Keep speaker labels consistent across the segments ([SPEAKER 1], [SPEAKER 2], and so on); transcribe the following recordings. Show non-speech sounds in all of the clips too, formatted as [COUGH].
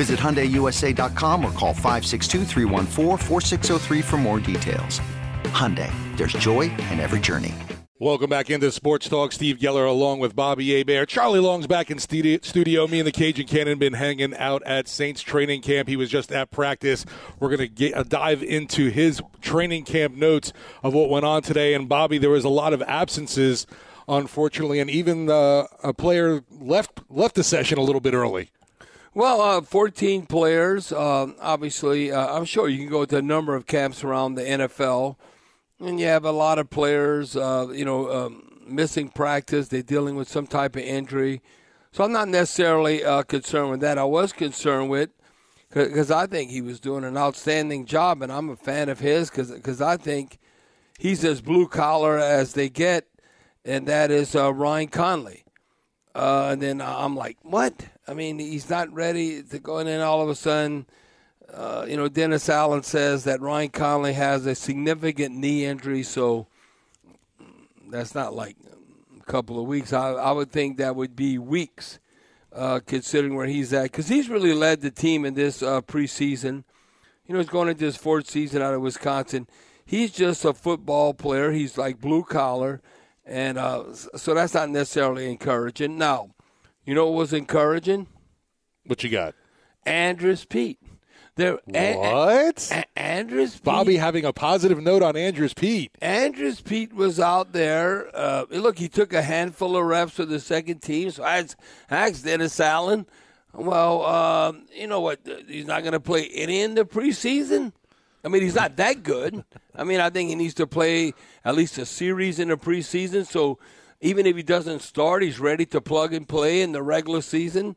[SPEAKER 1] Visit HyundaiUSA.com or call 562 for more details. Hyundai, there's joy in every journey.
[SPEAKER 2] Welcome back into Sports Talk. Steve Geller along with Bobby Hebert. Charlie Long's back in studio. Me and the Cajun Cannon been hanging out at Saints training camp. He was just at practice. We're going to uh, dive into his training camp notes of what went on today. And Bobby, there was a lot of absences, unfortunately, and even uh, a player left left the session a little bit early.
[SPEAKER 3] Well, uh, 14 players. Uh, obviously, uh, I'm sure you can go to a number of camps around the NFL, and you have a lot of players, uh, you know, um, missing practice. They're dealing with some type of injury. So I'm not necessarily uh, concerned with that. I was concerned with because I think he was doing an outstanding job, and I'm a fan of his because I think he's as blue collar as they get, and that is uh, Ryan Connelly. and then I'm like, what? I mean, he's not ready to go in, and all of a sudden, uh, you know, Dennis Allen says that Ryan Connelly has a significant knee injury, so that's not like a couple of weeks. I, I would think that would be weeks, uh, considering where he's at, because he's really led the team in this uh, preseason. You know, he's going into his fourth season out of Wisconsin. He's just a football player. He's like blue collar, and uh, so that's not necessarily encouraging. Now you know what was encouraging?
[SPEAKER 2] What you got?
[SPEAKER 3] Andrus Peat.
[SPEAKER 2] There, what? A-
[SPEAKER 3] a- Andrus Peat.
[SPEAKER 2] Bobby having a positive note on Andrus Peat.
[SPEAKER 3] Andrus Peat was out there. Uh, look, he took a handful of reps for the second team. So I asked Dennis Allen, well, um, you know what? He's not going to play any in the preseason. I mean, he's not that good. I mean, I think he needs to play at least a series in the preseason. So even if he doesn't start, he's ready to plug and play in the regular season.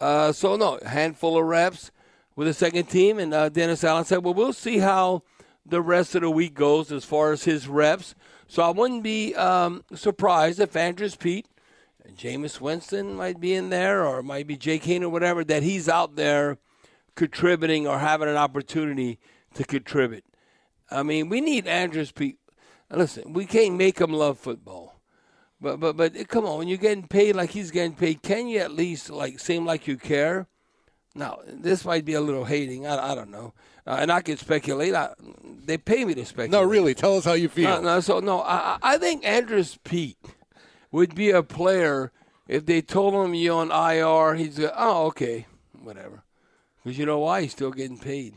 [SPEAKER 3] Uh, so no, handful of reps with the second team, and uh, Dennis Allen said, "Well, we'll see how the rest of the week goes as far as his reps." So I wouldn't be um, surprised if Andrus Peat, and Jameis Winston might be in there, or might be Jake Haener or whatever, that he's out there contributing or having an opportunity to contribute. I mean, we need Andrus Peat. Listen, we can't make him love football. But but but come on, when you're getting paid like he's getting paid, can you at least like seem like you care? Now this might be a little hating. I, I don't know, uh, and I can speculate. I, they pay me to speculate.
[SPEAKER 2] No, really, tell us how you feel.
[SPEAKER 3] No, no so no, I I think Andrus Peat would be a player if they told him you're on IR. He's go, oh okay, whatever, because you know why he's still getting paid.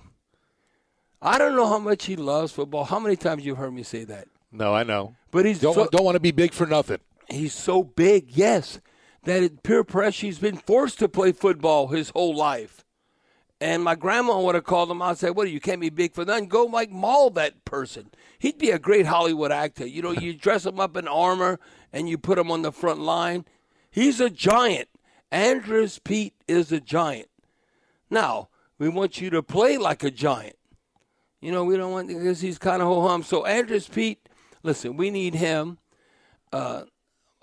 [SPEAKER 3] I don't know how much he loves football. How many times you've heard me say that?
[SPEAKER 2] No, I know.
[SPEAKER 3] But he's
[SPEAKER 2] don't
[SPEAKER 3] so,
[SPEAKER 2] don't want to be big for nothing
[SPEAKER 3] he's so big, yes, that it, peer pressure, he's been forced to play football his whole life. And my grandma would have called him out and said, What, you can't be big for nothing? Go, like, maul that person. He'd be a great Hollywood actor. You know, you dress him up in armor and you put him on the front line. He's a giant. Andrus Peat is a giant. Now, we want you to play like a giant. You know, we don't want, because he's kind of ho hum. So, Andrus Peat, listen, we need him. Uh,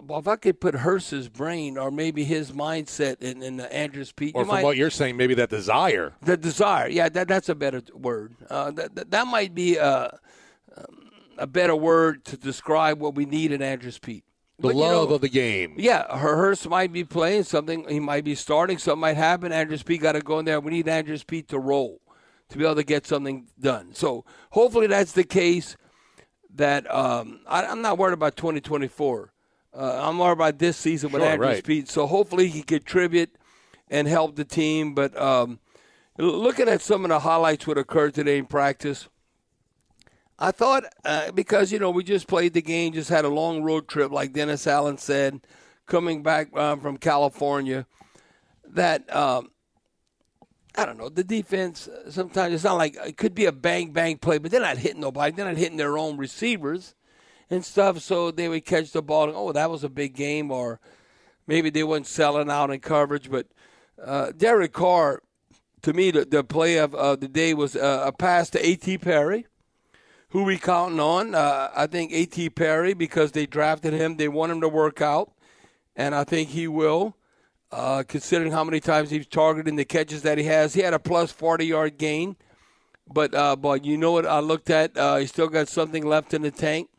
[SPEAKER 3] well, if I could put Hurst's brain or maybe his mindset in, in the Andrus Peat,
[SPEAKER 2] or from might, what you're saying, maybe that desire,
[SPEAKER 3] the desire, yeah, that that's a better word. Uh, that, that, that might be a, um, a better word to describe what we need in Andrus Peat.
[SPEAKER 2] The but, love you know, of the game.
[SPEAKER 3] Yeah, Hurst might be playing something. He might be starting. Something might happen. Andrus Peat got to go in there. We need Andrus Peat to roll to be able to get something done. So hopefully that's the case. That um, I, I'm not worried about 2024 uh, I'm more about this season with
[SPEAKER 2] sure,
[SPEAKER 3] Andrew
[SPEAKER 2] right.
[SPEAKER 3] Speed. So hopefully he can contribute and help the team. But um, looking at some of the highlights what occurred today in practice, I thought uh, because you know we just played the game, just had a long road trip, like Dennis Allen said, coming back um, from California, that um, I don't know the defense. uh, Sometimes it's not like it could be a bang bang play, but they're not hitting nobody. They're not hitting their own receivers and stuff. So they would catch the ball and oh, that was a big game, or maybe they weren't selling out in coverage. But uh, Derek Carr, to me, the, the play of uh, the day was uh, a pass to A.T. Perry who we counting on? Uh, I think A.T. Perry because they drafted him. They want him to work out, and I think he will. Uh, considering how many times he's targeted and the catches that he has, he had a plus forty yard gain. But uh, but you know what I looked at? Uh, he still got something left in the tank,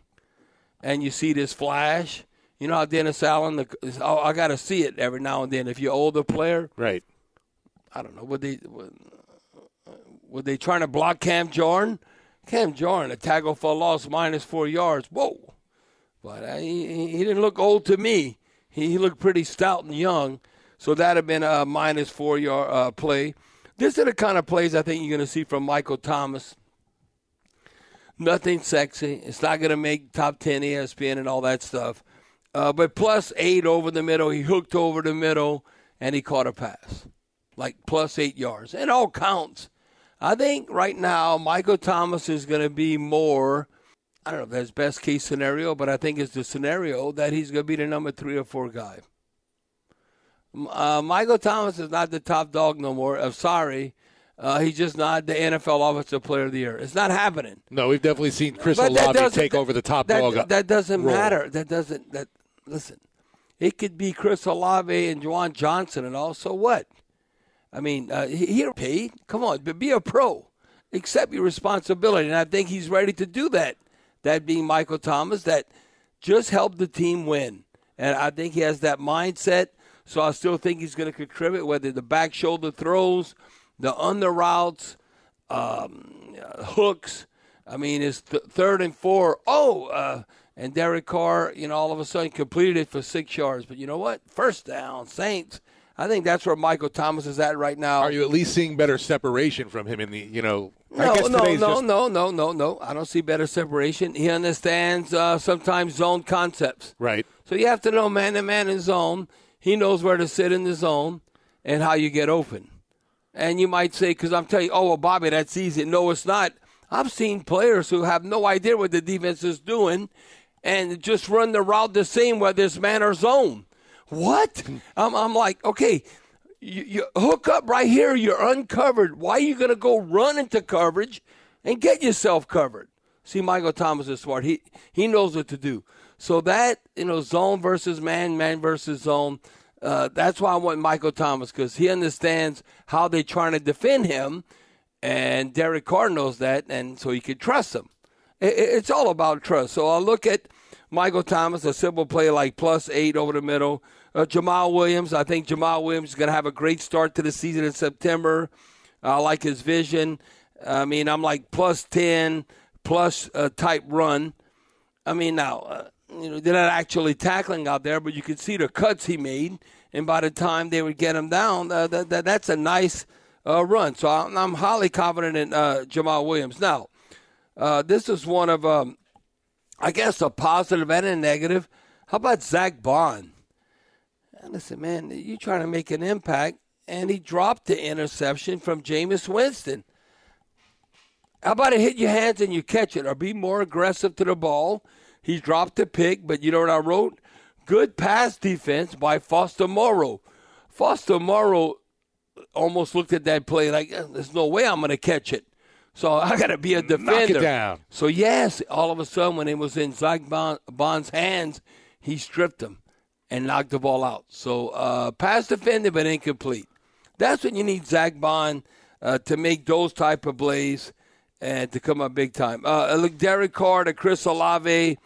[SPEAKER 3] and you see this flash. You know how Dennis Allen? The, oh, I got to see it every now and then. If you're an older player,
[SPEAKER 2] Right.
[SPEAKER 3] I don't know. Were they were, were they trying to block Cam Jordan? Cam Jordan, a tackle for a loss, minus four yards. Whoa! But uh, he, he didn't look old to me. He, he looked pretty stout and young. So that'd have been a minus four yard uh, play. This are the kind of plays I think you're going to see from Michael Thomas. Nothing sexy. It's not going to make top 10 ESPN and all that stuff. Uh, but plus eight over the middle. He hooked over the middle and he caught a pass. Like plus eight yards. It all counts. I think right now Michael Thomas is going to be more. I don't know if that's best case scenario, but I think it's the scenario that he's going to be the number three or four guy. Uh, Michael Thomas is not the top dog no more. I'm sorry. Uh, he's just not the NFL Offensive Player of the Year. It's not happening.
[SPEAKER 2] No, we've definitely seen Chris
[SPEAKER 3] But
[SPEAKER 2] Olave take over the top
[SPEAKER 3] that,
[SPEAKER 2] dog.
[SPEAKER 3] That doesn't
[SPEAKER 2] role.
[SPEAKER 3] matter. That doesn't. That listen. It could be Chris Olave and Juwan Johnson and all. So what? I mean, uh, he, he paid. Come on, but be a pro. Accept your responsibility, and I think he's ready to do that. That being Michael Thomas, that just helped the team win, and I think he has that mindset. So I still think he's going to contribute, whether the back shoulder throws, the under routes, um, hooks. I mean, it's th- third and four. Oh, uh, and Derek Carr, you know, all of a sudden completed it for six yards. But you know what? First down, Saints. I think that's where Michael Thomas is at right now.
[SPEAKER 2] Are you at least seeing better separation from him in the, you know,
[SPEAKER 3] No,
[SPEAKER 2] I guess
[SPEAKER 3] no, no,
[SPEAKER 2] just,
[SPEAKER 3] no, no, no, no. I don't see better separation. He understands uh, sometimes zone concepts.
[SPEAKER 2] Right.
[SPEAKER 3] So you have to know man to man in zone. He knows where to sit in the zone and how you get open. And you might say, because I'm telling you, oh, well, Bobby, that's easy. No, it's not. I've seen players who have no idea what the defense is doing and just run the route the same whether it's man or zone. What? [LAUGHS] I'm, I'm like, okay, you, you hook up right here. You're uncovered. Why are you going to go run into coverage and get yourself covered? See, Michael Thomas is smart. He he knows what to do. So that you know, zone versus man, man versus zone. Uh, that's why I want Michael Thomas because he understands how they're trying to defend him, and Derek Carr knows that, and so he can trust him. It, it- it's all about trust. So I look at Michael Thomas, a simple play like plus eight over the middle. Uh, Jamaal Williams, I think Jamaal Williams is going to have a great start to the season in September. I like his vision. I mean, I'm like plus 10, plus uh, type run. I mean, now, uh, you know, they're not actually tackling out there, but you can see the cuts he made. And by the time they would get him down, uh, that, that, that's a nice uh, run. So I'm, I'm highly confident in uh, Jamaal Williams. Now, uh, this is one of, um, I guess, a positive and a negative. How about Zack Baun? Listen, man, you trying to make an impact, and he dropped the interception from Jameis Winston. How about it hit your hands and you catch it, or be more aggressive to the ball? He dropped the pick, but you know what I wrote? Good pass defense by Foster Moreau. Foster Moreau almost looked at that play like, "Eh, "There's no way I'm going to catch it." So [LAUGHS] I got to be a defender. So yes, all of a sudden when it was in Zack Baun's hands, he stripped him and knocked the ball out. So uh, pass defender, but incomplete. That's when you need Zack Baun uh, to make those type of plays and to come up big time. Uh, look, Derek Carr to Chris Olave,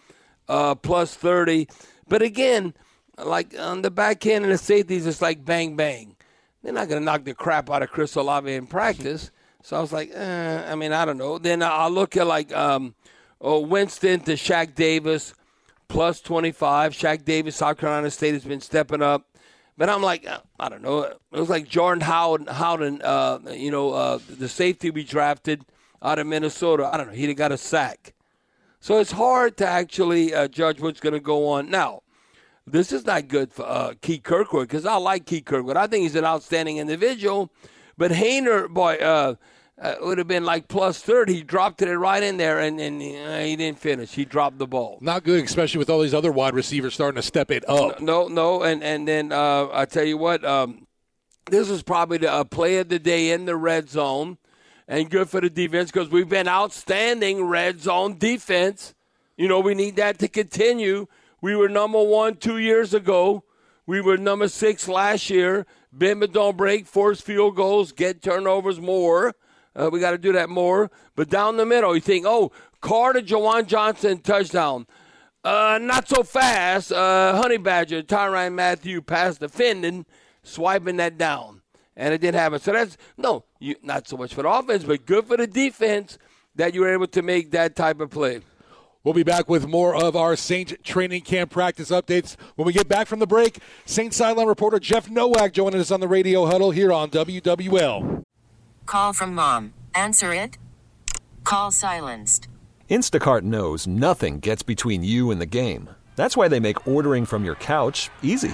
[SPEAKER 3] uh, plus 30. But again, like on the back end and the safeties, it's like bang, bang. They're not going to knock the crap out of Chris Olave in practice. So I was like, eh, I mean, I don't know. Then I'll look at like um, oh, Winston to Shaq Davis, plus 25. Shaq Davis, South Carolina State has been stepping up. But I'm like, uh, I don't know. It was like Jordan Howden, Howden uh, you know, uh, the safety we drafted out of Minnesota. I don't know. He got a sack. So it's hard to actually uh, judge what's going to go on. Now, this is not good for uh, Keith Kirkwood because I like Keith Kirkwood. I think he's an outstanding individual. But Haener, boy, uh, uh, would have been like plus 30. He dropped it right in there, and, and uh, he didn't finish. He dropped the ball.
[SPEAKER 2] Not good, especially with all these other wide receivers starting to step it up.
[SPEAKER 3] No, no, and and then uh, I tell you what, um, this is probably the uh, play of the day in the red zone, and good for the defense because we've been outstanding red zone defense. You know, we need that to continue. We were number one two years ago. We were number six last year. Bend but don't break, force field goals, get turnovers more. Uh, we got to do that more. But down the middle, you think, oh, Carter, Juwan Johnson, touchdown. Uh, not so fast. Uh, Honey Badger, Tyrann Mathieu, pass defending, swiping that down. And it didn't happen. So that's, no, you, not so much for the offense, but good for the defense that you were able to make that type of play.
[SPEAKER 2] We'll be back with more of our Saints training camp practice updates when we get back from the break. Saints sideline reporter Jeff Nowak joining us on the radio huddle here on WWL.
[SPEAKER 4] Call from mom. Answer it. Call silenced.
[SPEAKER 5] Instacart knows nothing gets between you and the game. That's why they make ordering from your couch easy.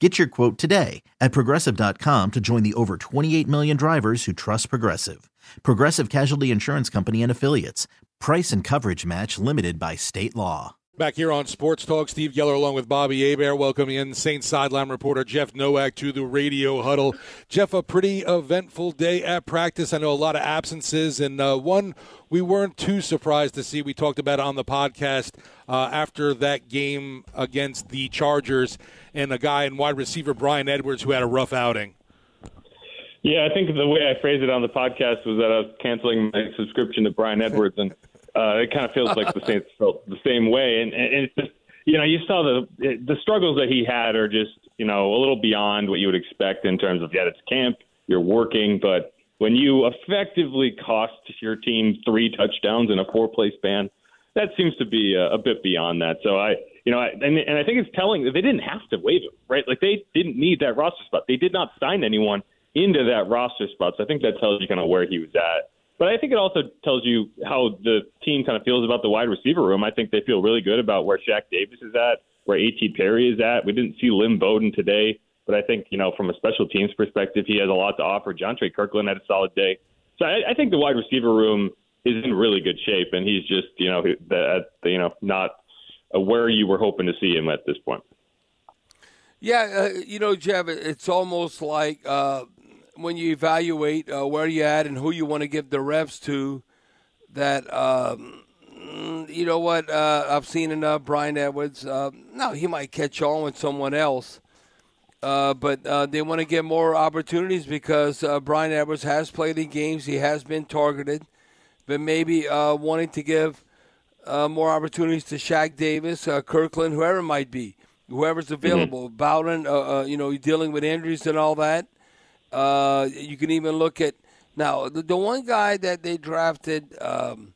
[SPEAKER 6] Get your quote today at progressive.com to join the over 28 million drivers who trust Progressive. Progressive Casualty Insurance Company and Affiliates. Price and coverage match limited by state law.
[SPEAKER 2] Back here on Sports Talk, Steve Geller along with Bobby Hebert, welcoming in Saints sideline reporter Jeff Nowak to the radio huddle. Jeff, a pretty eventful day at practice. I know a lot of absences, and uh, one we weren't too surprised to see. We talked about on the podcast uh, after that game against the Chargers, and a guy in wide receiver Bryan Edwards who had a rough outing.
[SPEAKER 7] Yeah, I think the way I phrased it on the podcast was that I was canceling my subscription to Bryan Edwards, and uh, it kind of feels like the Saints felt the same way. And, and it's just, you know, you saw the the struggles that he had are just, you know, a little beyond what you would expect in terms of yeah, it's camp, you're working, but when you effectively cost your team three touchdowns in a four play span, that seems to be a, a bit beyond that. So I, you know, I, and, and I think it's telling that they didn't have to waive him, right? Like they didn't need that roster spot. They did not sign anyone into that roster spot. So I think that tells you kind of where he was at. But I think it also tells you how the team kind of feels about the wide receiver room. I think they feel really good about where Shaq Davis is at, where A.T. Perry is at. We didn't see Lynn Bowden today, but I think, you know, from a special teams perspective, he has a lot to offer. Jontre Kirklin had a solid day. So I, I think the wide receiver room is in really good shape, and he's just, you know, the, you know, not where you were hoping to see him at this point.
[SPEAKER 3] Yeah, uh, you know, Jeff, it's almost like uh, when you evaluate uh, where you're at and who you want to give the reps to, that um, you know what uh, I've seen enough. Bryan Edwards, uh, no, he might catch on with someone else, uh, but uh, they want to get more opportunities because uh, Bryan Edwards has played in games. He has been targeted, but maybe wanting to give more opportunities to Shaq Davis, Kirklin, whoever it might be, whoever's available. Mm-hmm. Bowden, you know, dealing with injuries and all that. Uh, you can even look at now the, the one guy that they drafted, um,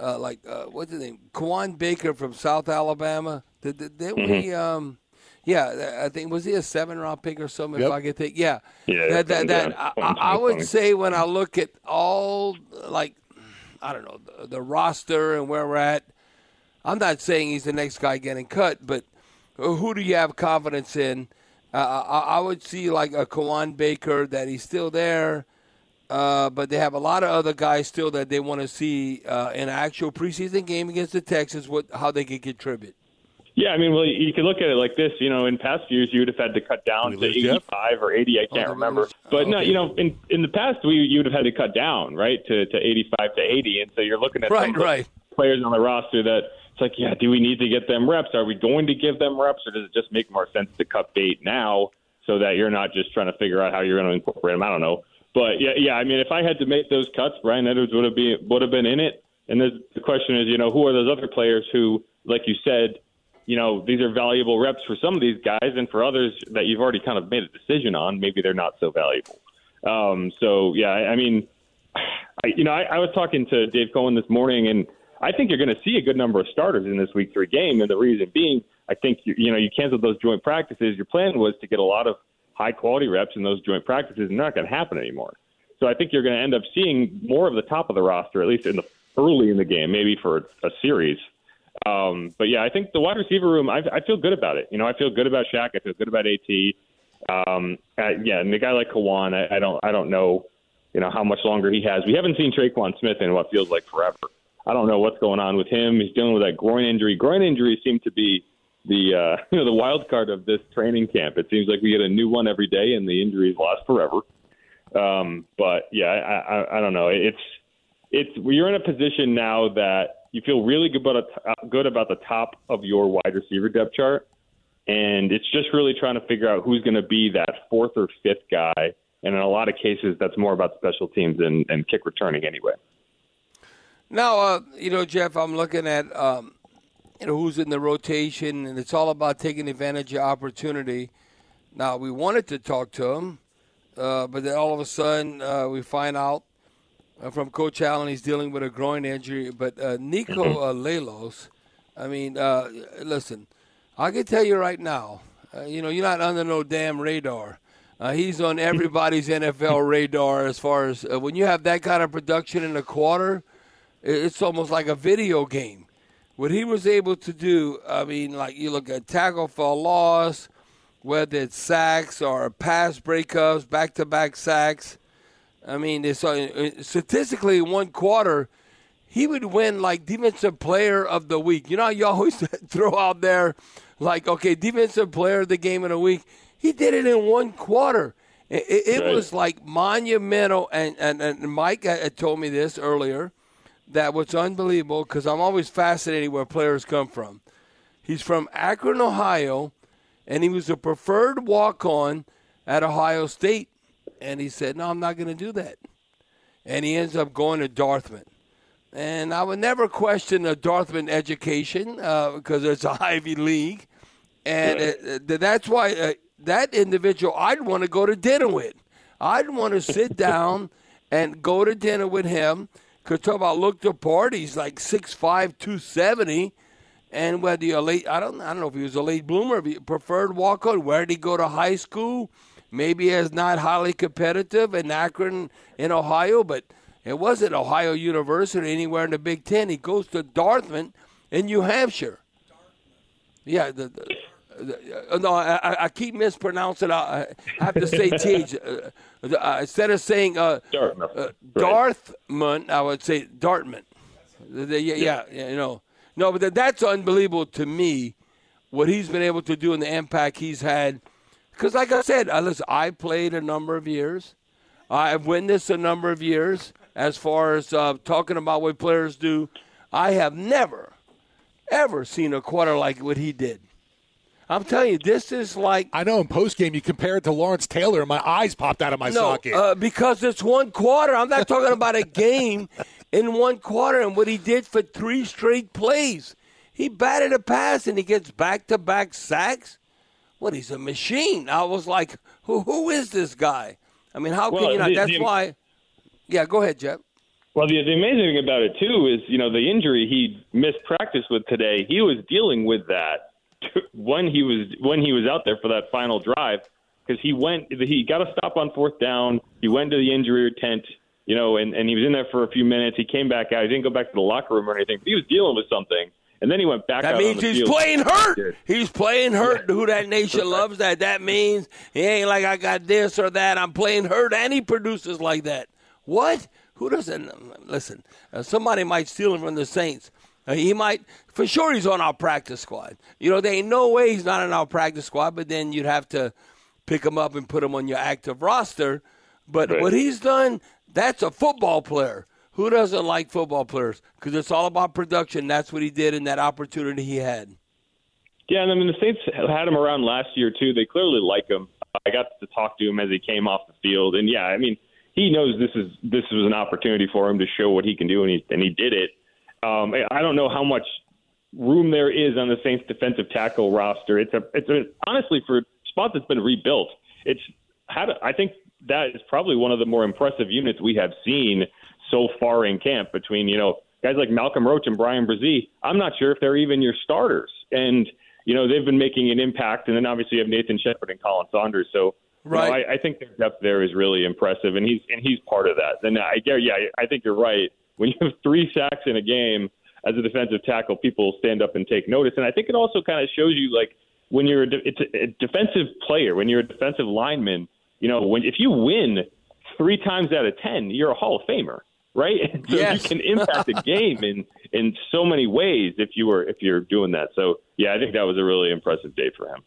[SPEAKER 3] uh, like uh, what's his name, Kawaan Baker from South Alabama. Did, did, did mm-hmm. we? Um, yeah, I think was he a seven round pick or something? Yep. If I could think, yeah,
[SPEAKER 7] yeah.
[SPEAKER 3] That, that, that I, I, would say when I look at all like I don't know the, the roster and where we're at. I'm not saying he's the next guy getting cut, but who do you have confidence in? Uh, I, I, would see like a Kawaan Baker that he's still there. Uh, but they have a lot of other guys still that they want to see uh, in an actual preseason game against the Texans. What how they could contribute.
[SPEAKER 7] Yeah, I mean, well, you could look at it like this. You know, in past years, you would have had to cut down to
[SPEAKER 2] lose Jeff?
[SPEAKER 7] 85 or 80. I can't
[SPEAKER 3] Oh,
[SPEAKER 7] remember.
[SPEAKER 3] lose-
[SPEAKER 7] But
[SPEAKER 3] oh,
[SPEAKER 7] no, you know, in in the past, we you would have had to cut down, right, to to 85 to 80, and so you're looking at
[SPEAKER 3] Right,
[SPEAKER 7] some of the
[SPEAKER 3] right.
[SPEAKER 7] players on the roster that it's like, yeah, do we need to get them reps? Are we going to give them reps, or does it just make more sense to cut bait now so that you're not just trying to figure out how you're going to incorporate them? I don't know, but yeah, yeah. I mean, if I had to make those cuts, Bryan Edwards would have been would have been in it. And the the question is, you know, who are those other players who, like you said, you know, these are valuable reps for some of these guys, and for others that you've already kind of made a decision on, maybe they're not so valuable. Um, so yeah, I, mean, I, you know, I, I was talking to Dave Cohen this morning, and I think you're going to see a good number of starters in this Week Three game, and the reason being, I think you, you know you canceled those joint practices. Your plan was to get a lot of high quality reps in those joint practices, and they're not going to happen anymore. So I think you're going to end up seeing more of the top of the roster, at least in the early in the game, maybe for a series. Um, but yeah, I think the wide receiver room, I, I feel good about it. You know, I feel good about Shaq. I feel good about At. Um, I, yeah, and the guy like Kawaan, I, I don't, I don't know, you know, how much longer he has. We haven't seen Tre'Quan Smith in what feels like forever. I don't know what's going on with him. He's dealing with that groin injury. Groin injuries seem to be the uh, [LAUGHS] you know the wild card of this training camp. It seems like we get a new one every day, and the injuries last forever. Um, but yeah, I, I, I don't know. It's it's you're in a position now that you feel really good about a, good about the top of your wide receiver depth chart, and it's just really trying to figure out who's going to be that fourth or fifth guy. And in a lot of cases, that's more about special teams and, and kick returning anyway.
[SPEAKER 3] Now, uh, you know, Jeff, I'm looking at um, you know who's in the rotation, and it's all about taking advantage of opportunity. Now, we wanted to talk to him, uh, but then all of a sudden uh, we find out uh, from Coach Allen he's dealing with a groin injury. But uh, Niko uh, Lalos, I mean, uh, listen, I can tell you right now, uh, you know, you're not under no damn radar. Uh, he's on everybody's NFL radar as far as uh, when you have that kind of production in a quarter it's almost like a video game. What he was able to do, I mean, like you look at tackle for loss, whether it's sacks or pass breakups, back to back sacks. I mean, it's uh, statistically one quarter, he would win like defensive player of the week. You know, how you always [LAUGHS] throw out there, like, okay, defensive player of the game of the week. He did it in one quarter. It, it, it
[SPEAKER 7] Right.
[SPEAKER 3] was like monumental. And, and, and Mike had told me this earlier that what's unbelievable because I'm always fascinated where players come from. He's from Akron, Ohio, and he was a preferred walk-on at Ohio State, and he said, "No, I'm not going to do that." And he ends up going to Dartmouth. And I would never question a Dartmouth education uh, because it's a Ivy League, and uh, th- that's why uh, that individual I'd want to go to dinner with. I'd want to sit [LAUGHS] down and go to dinner with him. Because talk about look the part, he's like 6'5", 270. And whether you're late, I don't, I don't know if he was a late bloomer, if he preferred walk on. Where did he go to high school? Maybe it's not highly competitive in Akron, in Ohio, but it wasn't Ohio University anywhere in the Big Ten. He goes to Dartmouth in New Hampshire. Yeah, the, the, the, uh, no, I, I- keep mispronouncing. I, I have to say th. Uh, uh, instead of saying uh,
[SPEAKER 7] Dartmouth.
[SPEAKER 3] uh. Dartmouth, I would say Dartmouth. Yeah, yeah, yeah, you know, no, but that, that's unbelievable to me. What he's been able to do and the impact he's had. Because, like I said, I listen. I played a number of years. I've witnessed a number of years as far as uh, talking about what players do. I have never, ever seen a quarter like what he did. I'm telling you, this is like
[SPEAKER 2] I know in post game you compare it to Lawrence Taylor, and my eyes popped out of my
[SPEAKER 3] no,
[SPEAKER 2] socket.
[SPEAKER 3] uh, because it's one quarter. I'm not talking about a [LAUGHS] game in one quarter and what he did for three straight plays. He batted a pass and he gets back to back sacks. What? He's a machine. I was like, who, who is this guy? I mean, how can you not?
[SPEAKER 7] the-
[SPEAKER 3] That's
[SPEAKER 7] the-
[SPEAKER 3] why. Yeah, go ahead, Jeff.
[SPEAKER 7] Well, the, the amazing thing about it too is, you know, the injury he missed practice with today. He was dealing with that [LAUGHS] when he was when he was out there for that final drive because he went he got a stop on fourth down. He went to the injury tent, you know, and and he was in there for a few minutes. He came back out. He didn't go back to the locker room or anything. But he was dealing with something, and then he went back.
[SPEAKER 3] That means he's
[SPEAKER 7] field.
[SPEAKER 3] playing hurt. He's playing hurt. Who that nation [LAUGHS] loves that. That means he ain't like I got this or that. I'm playing hurt, and he produces like that. What? Who doesn't listen? Uh, somebody might steal him from the Saints. Uh, he might, for sure, he's on our practice squad. You know, there ain't no way he's not on our practice squad. But then you'd have to pick him up and put him on your active roster. But
[SPEAKER 7] Right.
[SPEAKER 3] what he's done, that's a football player. Who doesn't like football players? Because it's all about production. That's what he did in that opportunity he had.
[SPEAKER 7] Yeah, and I mean the Saints had him around last year too. They clearly like him. I got to talk to him as he came off the field, and yeah, I mean he knows this is this was an opportunity for him to show what he can do, and he and he did it. Um, I don't know how much room there is on the Saints defensive tackle roster. It's a it's a honestly for a spot that's been rebuilt. It's had I think that is probably one of the more impressive units we have seen so far in camp between you know guys like Malcolm Roach and Bryan Bresee. I'm not sure if they're even your starters, and you know they've been making an impact. And then obviously you have Nathan Shepherd and Khalen Saunders. So you know,
[SPEAKER 3] Right.
[SPEAKER 7] I, I think their depth there is really impressive, and he's and he's part of that. And I yeah, yeah, I think you're right. When you have three sacks in a game as a defensive tackle, people stand up and take notice. And I think it also kind of shows you like when you're a, de- it's a, a defensive player, when you're a defensive lineman, you know, when if you win three times out of ten, you're a Hall of Famer, right? [LAUGHS] so
[SPEAKER 3] Yes.
[SPEAKER 7] you can impact the game in in so many ways if you were if you're doing that. So yeah, I think that was a really impressive day for him.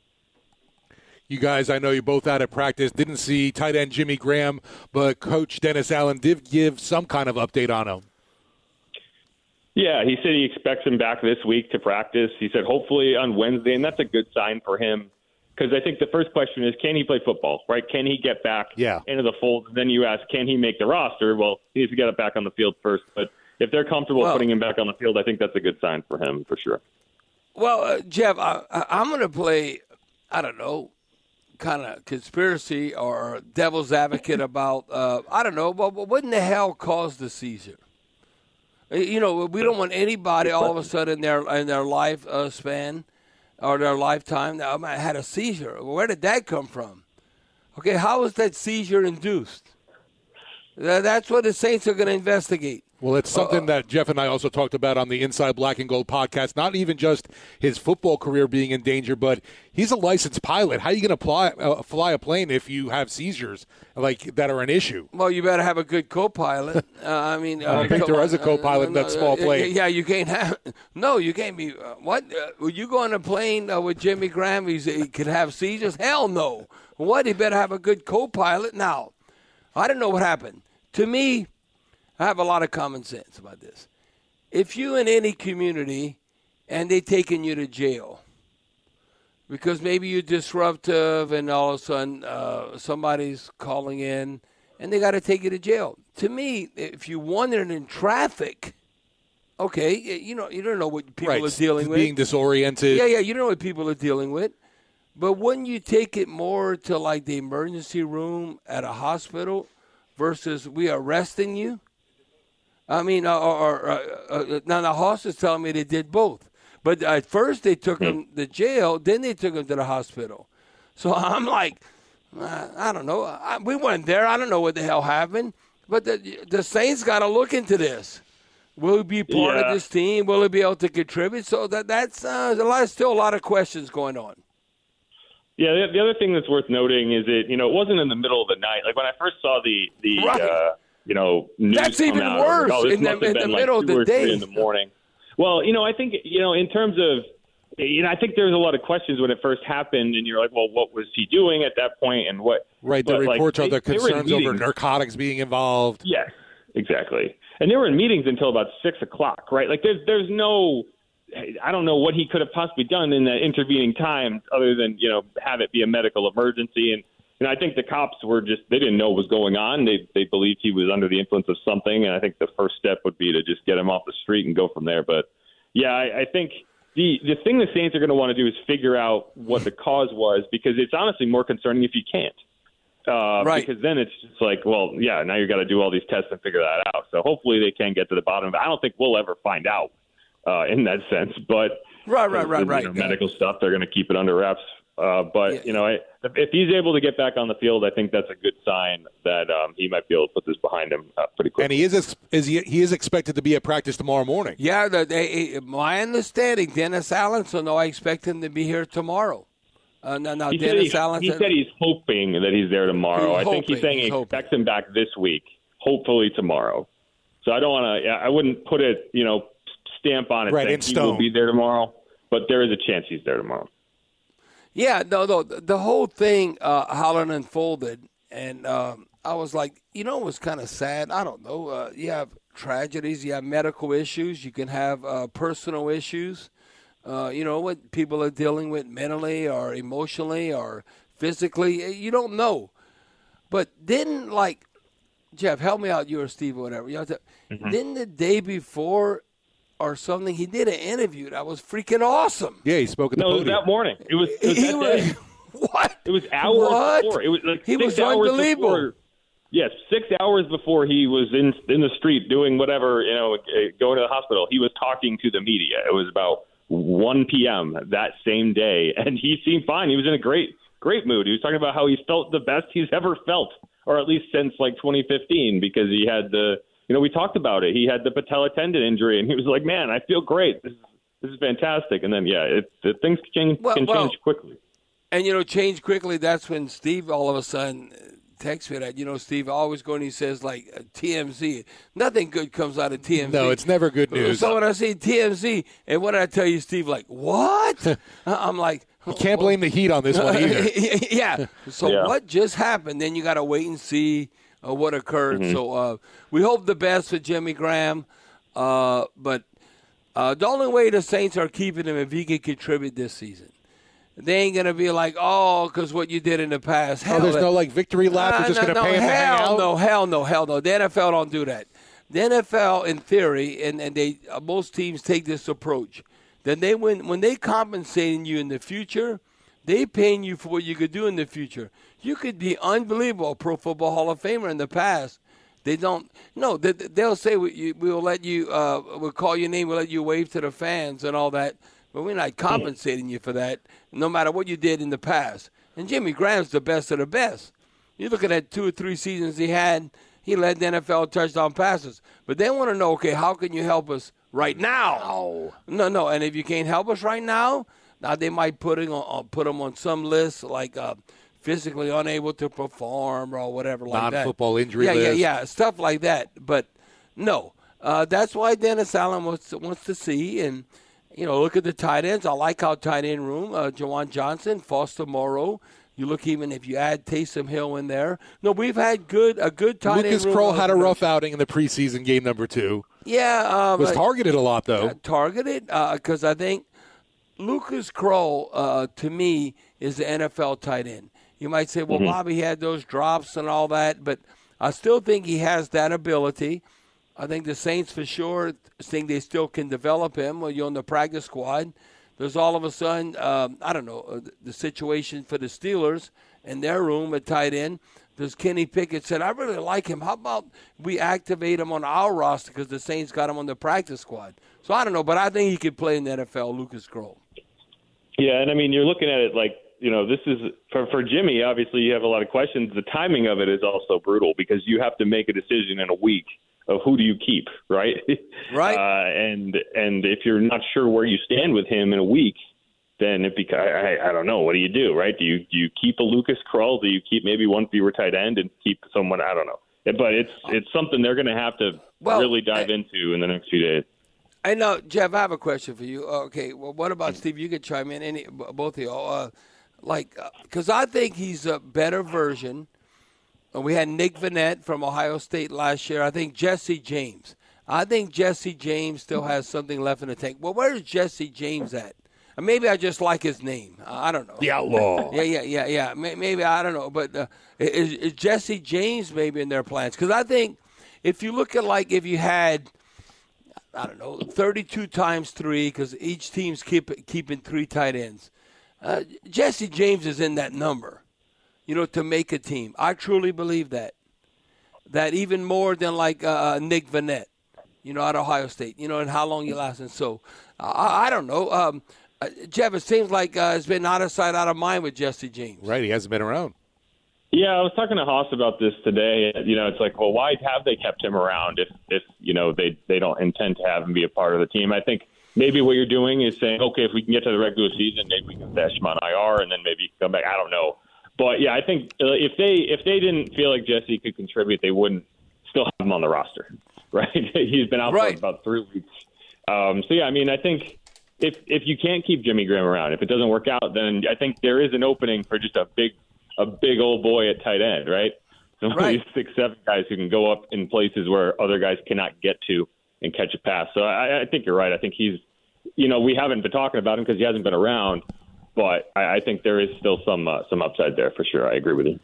[SPEAKER 2] You guys, I know you both out at practice. Didn't see tight end Jimmy Graham, but Coach Dennis Allen did give some kind of update on him.
[SPEAKER 7] Yeah, he said he expects him back this week to practice. He said hopefully on Wednesday, and that's a good sign for him because I think the first question is can he play football, right? Can he get back
[SPEAKER 2] Yeah.
[SPEAKER 7] into the fold? Then you ask, can he make the roster? Well, he needs to get it back on the field first. But if they're comfortable
[SPEAKER 3] Well-
[SPEAKER 7] putting him back on the field, I think that's a good sign for him for sure.
[SPEAKER 3] Well, uh, Jeff, I, I, I'm going to play, I don't know, kind of conspiracy or devil's advocate [LAUGHS] about, uh, I don't know, but, but what in the hell caused the seizure? Uh, You know, we don't want anybody all of a sudden in their in their life uh, span or their lifetime I had a seizure. Where did that come from? Okay, how was that seizure induced? That's what the Saints are going to investigate.
[SPEAKER 2] Well, it's something that Jeff and I also talked about on the Inside Black and Gold podcast. Not even just his football career being in danger, but he's a licensed pilot. How are you going to fly, uh, fly a plane if you have seizures like that are an issue?
[SPEAKER 3] Well, you better have a good co-pilot. [LAUGHS] Uh, I mean,
[SPEAKER 2] I don't
[SPEAKER 3] uh,
[SPEAKER 2] think
[SPEAKER 3] come
[SPEAKER 2] there is a co-pilot in that small
[SPEAKER 3] uh,
[SPEAKER 2] plane.
[SPEAKER 3] Yeah, you can't have. [LAUGHS] No, you can't be. Uh, what? Uh, will you go on a plane uh, with Jimmy Graham? He's, he could have seizures. Hell no. What? He better have a good co-pilot. Now, I don't know what happened. To me, I have a lot of common sense about this. If you in any community and they taking you to jail because maybe you're disruptive and all of a sudden uh, somebody's calling in and they got to take you to jail. To me, if you wandered in traffic, okay, you know you don't know what people
[SPEAKER 2] right,
[SPEAKER 3] are dealing with.
[SPEAKER 2] being disoriented.
[SPEAKER 3] Yeah, yeah, you don't know what people are dealing with. But wouldn't you take it more to like the emergency room at a hospital versus we arresting you? I mean, or, or uh, uh, now the host is telling me they did both. But at first they took him to jail, then they took him to the hospital. So [LAUGHS] I'm like, uh, I don't know. I, we weren't there. I don't know what the hell happened. But the, the Saints got to look into this. Will he be part
[SPEAKER 7] Yeah.
[SPEAKER 3] of this team? Will he be able to contribute? So that that's uh, a lot, still a lot of questions going on.
[SPEAKER 7] Yeah, the, the other thing that's worth noting is that you know it wasn't in the middle of the night. Like when I first saw the the
[SPEAKER 3] Right.
[SPEAKER 7] uh, you know news
[SPEAKER 3] That's
[SPEAKER 7] come
[SPEAKER 3] even
[SPEAKER 7] out,
[SPEAKER 3] worse,
[SPEAKER 7] like, oh,
[SPEAKER 3] in the- in the
[SPEAKER 7] been, like,
[SPEAKER 3] middle of the day.
[SPEAKER 7] in the morning. Well, you know, I think you know in terms of you know I think there's a lot of questions when it first happened, and you're like, well, what was he doing at that point, and what?
[SPEAKER 2] Right, the
[SPEAKER 7] but, like,
[SPEAKER 2] reports are
[SPEAKER 7] they-
[SPEAKER 2] the
[SPEAKER 7] they were in
[SPEAKER 2] concerns over narcotics being involved.
[SPEAKER 7] Yes, exactly. And they were in meetings until about six o'clock, right? Like there's there's no I don't know what he could have possibly done in the intervening time other than, you know, have it be a medical emergency and you know, I think the cops were just they didn't know what was going on. They they believed he was under the influence of something and I think the first step would be to just get him off the street and go from there. But yeah, I, I think the the thing the Saints are going to want to do is figure out what the cause was because it's honestly more concerning if you can't. Uh,
[SPEAKER 3] Right.
[SPEAKER 7] Because then it's just like, well, yeah, now you got to do all these tests and figure that out. So hopefully they can get to the bottom of it. I don't think we'll ever find out uh, in that sense, but
[SPEAKER 3] Right, right, right,
[SPEAKER 7] you
[SPEAKER 3] right.
[SPEAKER 7] know, medical stuff, they're going to keep it under wraps. Uh, but
[SPEAKER 3] Yeah.
[SPEAKER 7] you know, I, if he's able to get back on the field, I think that's a good sign that um, he might be able to put this behind him uh, pretty quickly.
[SPEAKER 2] And he is ex- is he, he is expected to be at practice tomorrow morning.
[SPEAKER 3] Yeah, the, they, my understanding, Dennis Allen. So no, I expect him to be here tomorrow. Uh, now, now
[SPEAKER 7] He said,
[SPEAKER 3] Dennis
[SPEAKER 7] he,
[SPEAKER 3] Allen
[SPEAKER 7] he said he's hoping that he's there tomorrow.
[SPEAKER 3] He's
[SPEAKER 7] I think he's
[SPEAKER 3] hoping,
[SPEAKER 7] saying
[SPEAKER 3] he's
[SPEAKER 7] he expects him back this week, hopefully tomorrow. So I don't want to. I wouldn't put it, you know, stamp on it
[SPEAKER 2] Right,
[SPEAKER 7] saying
[SPEAKER 2] in
[SPEAKER 7] he will
[SPEAKER 2] stone.
[SPEAKER 7] be there tomorrow. But there is a chance he's there tomorrow.
[SPEAKER 3] Yeah, no, no. The whole thing, uh, it unfolded, and um, I was like, you know, it was kind of sad. I don't know. Uh, you have tragedies, you have medical issues, you can have uh, personal issues. Uh, you know what people are dealing with mentally or emotionally or physically. You don't know. But then, like Jeff, help me out. You or Steve or whatever. You know,
[SPEAKER 7] Mm-hmm.
[SPEAKER 3] Then the day before or something, he did an interview that was freaking awesome.
[SPEAKER 2] Yeah, he spoke at the
[SPEAKER 7] No, it was
[SPEAKER 2] podium.
[SPEAKER 7] that morning. It was, it was [LAUGHS]
[SPEAKER 3] He was- [LAUGHS] what?
[SPEAKER 7] It was hours
[SPEAKER 3] What?
[SPEAKER 7] before. It was like
[SPEAKER 3] He
[SPEAKER 7] six
[SPEAKER 3] was
[SPEAKER 7] hours
[SPEAKER 3] unbelievable.
[SPEAKER 7] Before, yes, six hours before he was in in the street doing whatever, you know, uh, going to the hospital. He was talking to the media. It was about 1 p.m. that same day, [LAUGHS] and he seemed fine. He was in a great great mood. He was talking about how he felt the best he's ever felt, or at least since like 2015, because he had the. You know, we talked about it. He had the patella tendon injury, and he was like, "Man, I feel great. This is this is fantastic." And then, yeah, it, it things can change
[SPEAKER 3] Well-
[SPEAKER 7] can
[SPEAKER 3] well-
[SPEAKER 7] change quickly.
[SPEAKER 3] And you know, change quickly. That's when Steve all of a sudden uh, texts me that. You know, Steve always going. He says like uh, TMZ. Nothing good comes out of TMZ.
[SPEAKER 2] No, it's never good news.
[SPEAKER 3] So when I see TMZ, and what did I tell you, Steve? Like what? [LAUGHS] I'm like,
[SPEAKER 2] You can't blame the Heat on this one [LAUGHS] either.
[SPEAKER 3] yeah. So
[SPEAKER 7] Yeah.
[SPEAKER 3] what just happened? Then you got to wait and see uh, what occurred.
[SPEAKER 7] Mm-hmm.
[SPEAKER 3] So uh, we hope the best for Jimmy Graham, uh, but uh, the only way the Saints are keeping him if he can contribute this season. They ain't gonna be like, oh, because what you did in the past.
[SPEAKER 2] Oh,
[SPEAKER 3] Hell,
[SPEAKER 2] there's
[SPEAKER 3] that-
[SPEAKER 2] no like victory lap.
[SPEAKER 3] Nah,
[SPEAKER 2] You're just
[SPEAKER 3] no,
[SPEAKER 2] going to
[SPEAKER 3] no,
[SPEAKER 2] pay him to hang
[SPEAKER 3] hell
[SPEAKER 2] out.
[SPEAKER 3] no, hell no, hell no. The NFL don't do that. The NFL, in theory, and, and they uh, most teams take this approach. Then they when when they compensating you in the future, they paying you for what you could do in the future. You could be unbelievable, Pro Football Hall of Famer in the past. They don't. No, they, they'll say we, you, we'll let you. Uh, we'll call your name. We'll let you wave to the fans and all that. But we're not compensating you for that, no matter what you did in the past. And Jimmy Graham's the best of the best. You look at that two or three seasons he had, he led the NFL touchdown passes. But they want to know, okay, how can you help us right now? No, no. And if you can't help us right now, now they might putting on, uh, put them on some list like uh, physically unable to perform or whatever like that.
[SPEAKER 2] Non-football injury
[SPEAKER 3] Yeah,
[SPEAKER 2] list.
[SPEAKER 3] yeah, yeah, stuff like that. But no, uh, that's why Dennis Allen wants wants to see and. You know, look at the tight ends. I like our tight end room. Uh, Juwan Johnson, Foster Moreau. You look even if you add Taysom Hill in there. No, we've had good a good tight
[SPEAKER 2] Lucas. Krull had a
[SPEAKER 3] Uh,
[SPEAKER 2] rough outing in the preseason game number two.
[SPEAKER 3] Yeah, uh,
[SPEAKER 2] Was targeted a lot though.
[SPEAKER 3] uh, targeted because I think Lucas Krull, uh, to me, is the NFL tight end. You might say, well, Bobby had those drops and all that, but I still think he has that ability. I think the Saints for sure think they still can develop him. Well, you're on the practice squad. There's all of a sudden, um, I don't know, uh, the- situation for the Steelers in their room at tight end. Does Kenny Pickett said, I really like him. How about we activate him on our roster because the Saints got him on the practice squad? So I don't know, but I think he could play in the NFL, Lucas Krull.
[SPEAKER 7] Yeah, and I mean, you're looking at it like you know, this is for for Jimmy. Obviously, you have a lot of questions. The timing of it is also brutal because you have to make a decision in a week of who do you keep, right? [LAUGHS]
[SPEAKER 3] Right.
[SPEAKER 7] Uh, and and if you're not sure where you stand with him in a week, then it beca- I, I don't know. What do you do, right? Do you do you keep a Lucas Krull? Do you keep maybe one fewer tight end and keep someone? I don't know. But it's it's something they're going to have to
[SPEAKER 3] Well,
[SPEAKER 7] really dive into in the next few days.
[SPEAKER 3] I know, Jeff. I have a question for you. Okay, well, what about Steve? You could chime in. Any both of y'all. Uh, like, because I think he's a better version. Uh, We had Nick Vannett from Ohio State last year. I think Jesse James. I think Jesse James still has something left in the tank. Well, where is Jesse James at? Uh, Maybe I just like his name. Uh, I don't know.
[SPEAKER 2] The outlaw.
[SPEAKER 3] Yeah, yeah, yeah, yeah. Maybe I don't know, but uh, is, is Jesse James maybe in their plans? Because I think if you look at like if you had, I don't know, thirty-two times three, because each team's keep keeping three tight ends. Uh, Jesse James is in that number, you know, to make a team. I truly believe that. That even more than like uh, Nick Vannett, you know, at Ohio State, you know, and how long you last. And so, I, I don't know. Um, uh, Jeff, it seems like uh, it's been out of sight, out of mind with Jesse James.
[SPEAKER 2] Right, he hasn't been around.
[SPEAKER 7] Yeah, I was talking to Haas about this today. You know, it's like, well, why have they kept him around if, if you know they they don't intend to have him be a part of the team? I think maybe what you're doing is saying, okay, if we can get to the regular season, maybe we can stash him on IR, and then maybe come back. I don't know, but yeah, I think uh, if they if they didn't feel like Jesse could contribute, they wouldn't still have him on the roster, [LAUGHS] right? [LAUGHS] He's been out
[SPEAKER 3] Right.
[SPEAKER 7] for about three weeks. Um, so yeah, I mean, I think if if you can't keep Jimmy Graham around, if it doesn't work out, then I think there is an opening for just a big a big old boy at tight end, right? So [LAUGHS]
[SPEAKER 3] Right.
[SPEAKER 7] these six seven guys who can go up in places where other guys cannot get to and catch a pass. So I, I think you're right. I think he's, you know, we haven't been talking about him because he hasn't been around, but I, I think there is still some uh, some upside there for sure. I agree with you.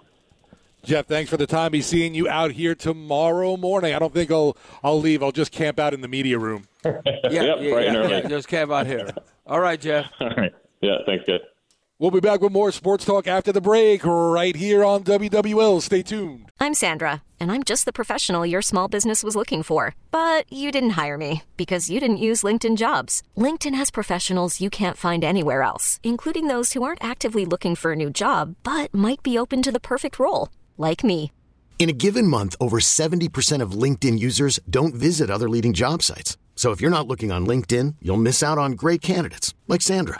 [SPEAKER 2] Jeff, thanks for the time. Be seeing you out here tomorrow morning. I don't think I'll I'll leave. I'll just camp out in the media room. [LAUGHS]
[SPEAKER 3] Yeah,
[SPEAKER 7] Yep,
[SPEAKER 3] yeah,
[SPEAKER 7] bright and
[SPEAKER 3] yeah, yeah, Just camp out here. All right, Jeff. [LAUGHS]
[SPEAKER 7] All right. Yeah. Thanks, guys.
[SPEAKER 2] We'll be back with more sports talk after the break, right here on WWL. Stay tuned.
[SPEAKER 8] I'm Sandra, and I'm just the professional your small business was looking for. But you didn't hire me because you didn't use LinkedIn jobs. LinkedIn has professionals you can't find anywhere else, including those who aren't actively looking for a new job but might be open to the perfect role, like me.
[SPEAKER 9] In a given month, over 70% of LinkedIn users don't visit other leading job sites. So if you're not looking on LinkedIn, you'll miss out on great candidates like Sandra.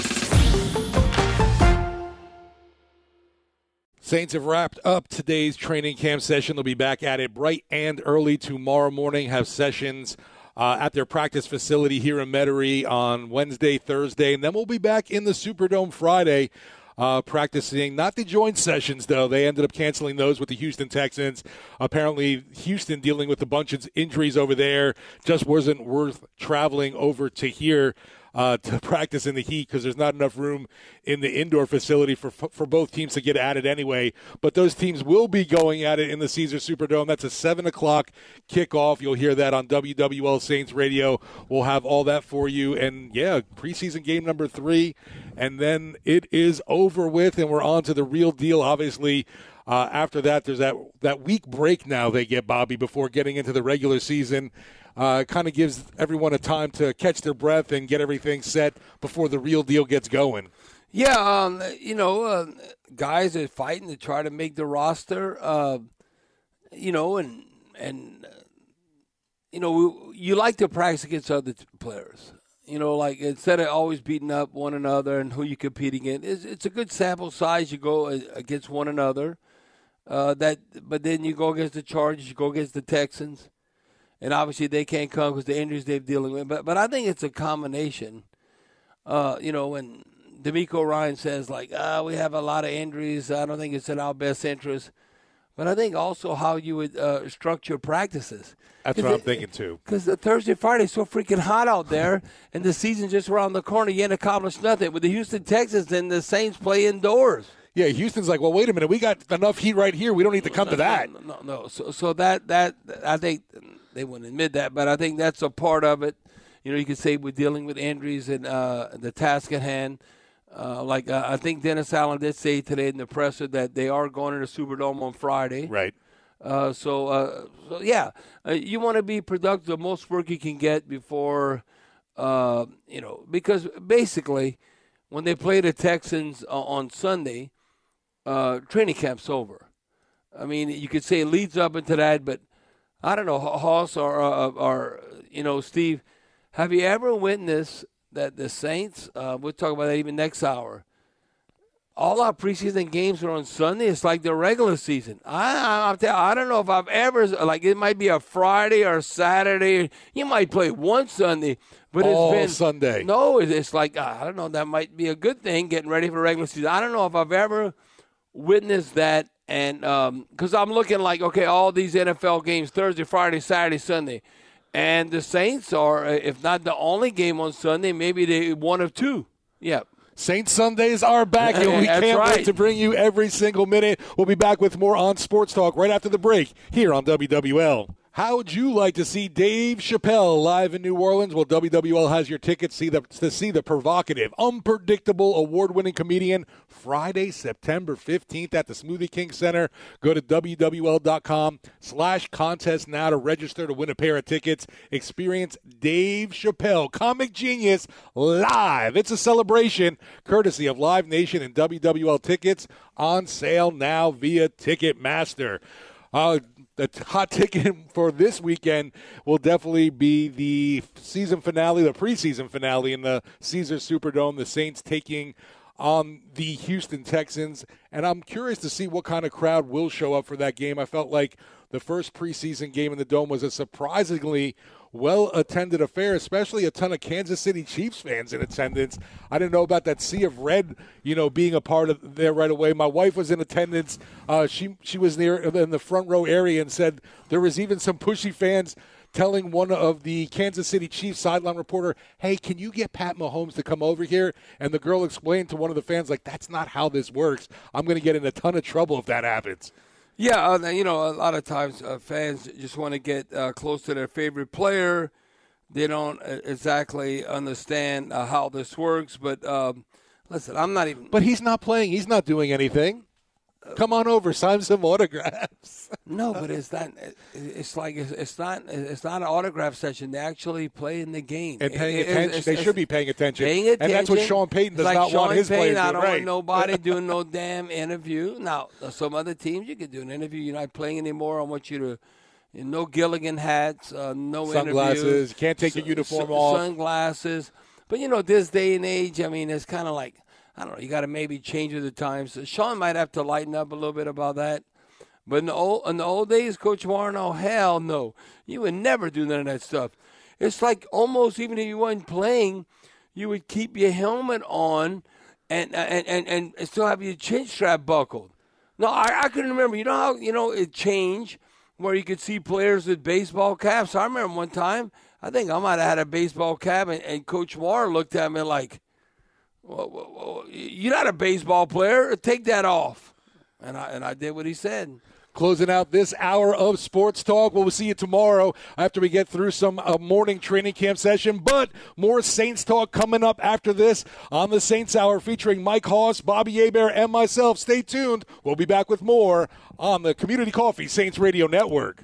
[SPEAKER 2] Saints have wrapped up today's training camp session. They'll be back at it bright and early tomorrow morning. Have sessions uh, at their practice facility here in Metairie on Wednesday, Thursday, and then we'll be back in the Superdome Friday. Uh, practicing not the joint sessions though they ended up canceling those with the houston texans apparently houston dealing with a bunch of injuries over there just wasn't worth traveling over to here uh, to [LAUGHS] practice in the heat because there's not enough room in the indoor facility for for both teams to get at it anyway. But those teams will be going at it in the Caesar Superdome. That's a seven o'clock kickoff. You'll hear that on WWL Saints Radio. We'll have all that for you. And yeah, preseason game number three, and then it is over with, and we're on to the real deal. Obviously. Uh, after that, there's that that week break now they get Bobby before getting into the regular season. Uh, kind of gives everyone a time to catch their breath and get everything set before the real deal gets going.
[SPEAKER 3] Yeah, um, you know, uh, guys are fighting to try to make the roster. Uh, you know, and and you know, you like to practice against other players. You know, like instead of always beating up one another and who you compete against, it's, it's a good sample size. You go uh, against one another. Uh, that, but then you go against the Chargers, you go against the Texans, and obviously they can't come because the injuries they're dealing with. But but I think it's a combination. Uh, you know, when DeMeco Ryan says like, ah, we have a lot of injuries. I don't think it's in our best interest. But I think also how you would uh, structure practices.
[SPEAKER 2] That's what I'm thinking too.
[SPEAKER 3] Because the Thursday, Friday is so freaking hot out there, [LAUGHS] and the season's just around the corner. You ain't accomplished nothing. With the Houston Texans and the Saints play indoors.
[SPEAKER 2] Yeah, Houston's like, well, wait a minute, we got enough heat right here. We don't need to come to that.
[SPEAKER 3] No, no, no. So, so that that I think they wouldn't admit that, but I think that's a part of it. You know, you could say we're dealing with injuries and uh, the task at hand. Uh, like uh, I think Dennis Allen did say today in the presser that they are going to the Superdome on Friday.
[SPEAKER 2] Right.
[SPEAKER 3] Uh, so, uh, so yeah, uh, you want to be productive, the most work you can get before, uh, you know, because basically, when they play the Texans uh, on Sunday, uh, training camp's over. I mean, you could say it leads up into that, but I don't know, Hoss or, uh, or you know, Steve, have you ever witnessed that the Saints? Uh, we'll talk about that even next hour all our preseason games are on Sunday. It's like the regular season. I, I, tell, I don't know if I've ever like it might be a Friday or Saturday. You might play one Sunday, but
[SPEAKER 2] All
[SPEAKER 3] it's been
[SPEAKER 2] Sunday.
[SPEAKER 3] No, it's, it's like I don't know. That might be a good thing getting ready for regular season. I don't know if I've ever witnessed that, and because I'm looking like okay, all these NFL games Thursday, Friday, Saturday, Sunday. And the Saints are, uh, if not the only game on Sunday, maybe they one of two. Yeah.
[SPEAKER 2] Saints Sundays are back, and [LAUGHS] we can't
[SPEAKER 3] right.
[SPEAKER 2] wait to bring you every single minute. We'll be back with more on Sports Talk right after the break here on WWL. How would you like to see Dave Chappelle live in New Orleans? Well, WWL has your tickets see the, to see the provocative, unpredictable, award-winning comedian Friday, September 15th at the Smoothie King Center. Go to WWL.com slash contest now to register to win a pair of tickets. Experience Dave Chappelle, comic genius, live. It's a celebration courtesy of Live Nation and WWL tickets on sale now via Ticketmaster. Uh, the hot ticket for this weekend will definitely be the season finale, the preseason finale in the Caesars Superdome. The Saints taking on the Houston Texans, and I'm curious to see what kind of crowd will show up for that game. I felt like the first preseason game in the Dome was a surprisingly well attended affair, especially a ton of Kansas City Chiefs fans in attendance. I didn't know about that sea of red, you know, being a part of there right away. My wife was in attendance. Uh, she she was near in the front row area and said there was even some pushy fans telling one of the Kansas City Chiefs sideline reporter, "Hey, can you get Pat Mahomes to come over here?" And the girl explained to one of the fans, like, "That's not how this works. I'm going to get in a ton of trouble if that happens."
[SPEAKER 3] Yeah, uh, you know, a lot of times uh, fans just want to get uh, close to their favorite player. They don't uh, exactly understand uh, how this works. But um, listen, I'm not even.
[SPEAKER 2] But he's not playing. He's not doing anything. Come on over, sign some autographs. [LAUGHS]
[SPEAKER 3] no, but it's not. It's like it's, it's, not. It's not an autograph session. They actually play in the game
[SPEAKER 2] and paying
[SPEAKER 3] it,
[SPEAKER 2] attention.
[SPEAKER 3] It's,
[SPEAKER 2] they
[SPEAKER 3] it's,
[SPEAKER 2] should be paying attention.
[SPEAKER 3] Paying attention.
[SPEAKER 2] And that's what Sean Payton does
[SPEAKER 3] like
[SPEAKER 2] not
[SPEAKER 3] Sean
[SPEAKER 2] want his
[SPEAKER 3] Payton,
[SPEAKER 2] players
[SPEAKER 3] I don't
[SPEAKER 2] Right.
[SPEAKER 3] want nobody [LAUGHS] doing no damn interview. Now, some other teams you could do an interview. You're not playing anymore. I want you to. No Gilligan hats, uh, no
[SPEAKER 2] Sunglasses.
[SPEAKER 3] interviews.
[SPEAKER 2] You can't take your uniform
[SPEAKER 3] sun-
[SPEAKER 2] off.
[SPEAKER 3] Sunglasses. But you know, this day and age, I mean, it's kind of like I don't know. You got to maybe change with the times. Sean might have to lighten up a little bit about that. But in the old in the old days, Coach Warno, hell no, you would never do none of that stuff. It's like almost even if you weren't playing, you would keep your helmet on and and and, and still have your chin strap buckled. No, I, I couldn't remember. You know how you know it changed where you could see players with baseball caps. I remember one time. I think I might have had a baseball cap, and, and Coach Mora looked at me like, "You're not a baseball player. Take that off." And I and I did what he said.
[SPEAKER 2] Closing out this hour of Sports Talk. Well, see you tomorrow after we get through some uh, morning training camp session. But more Saints talk coming up after this on the Saints Hour featuring Mike Hoss, Bobby Hebert, and myself. Stay tuned. We'll be back with more on the Community Coffee Saints Radio Network.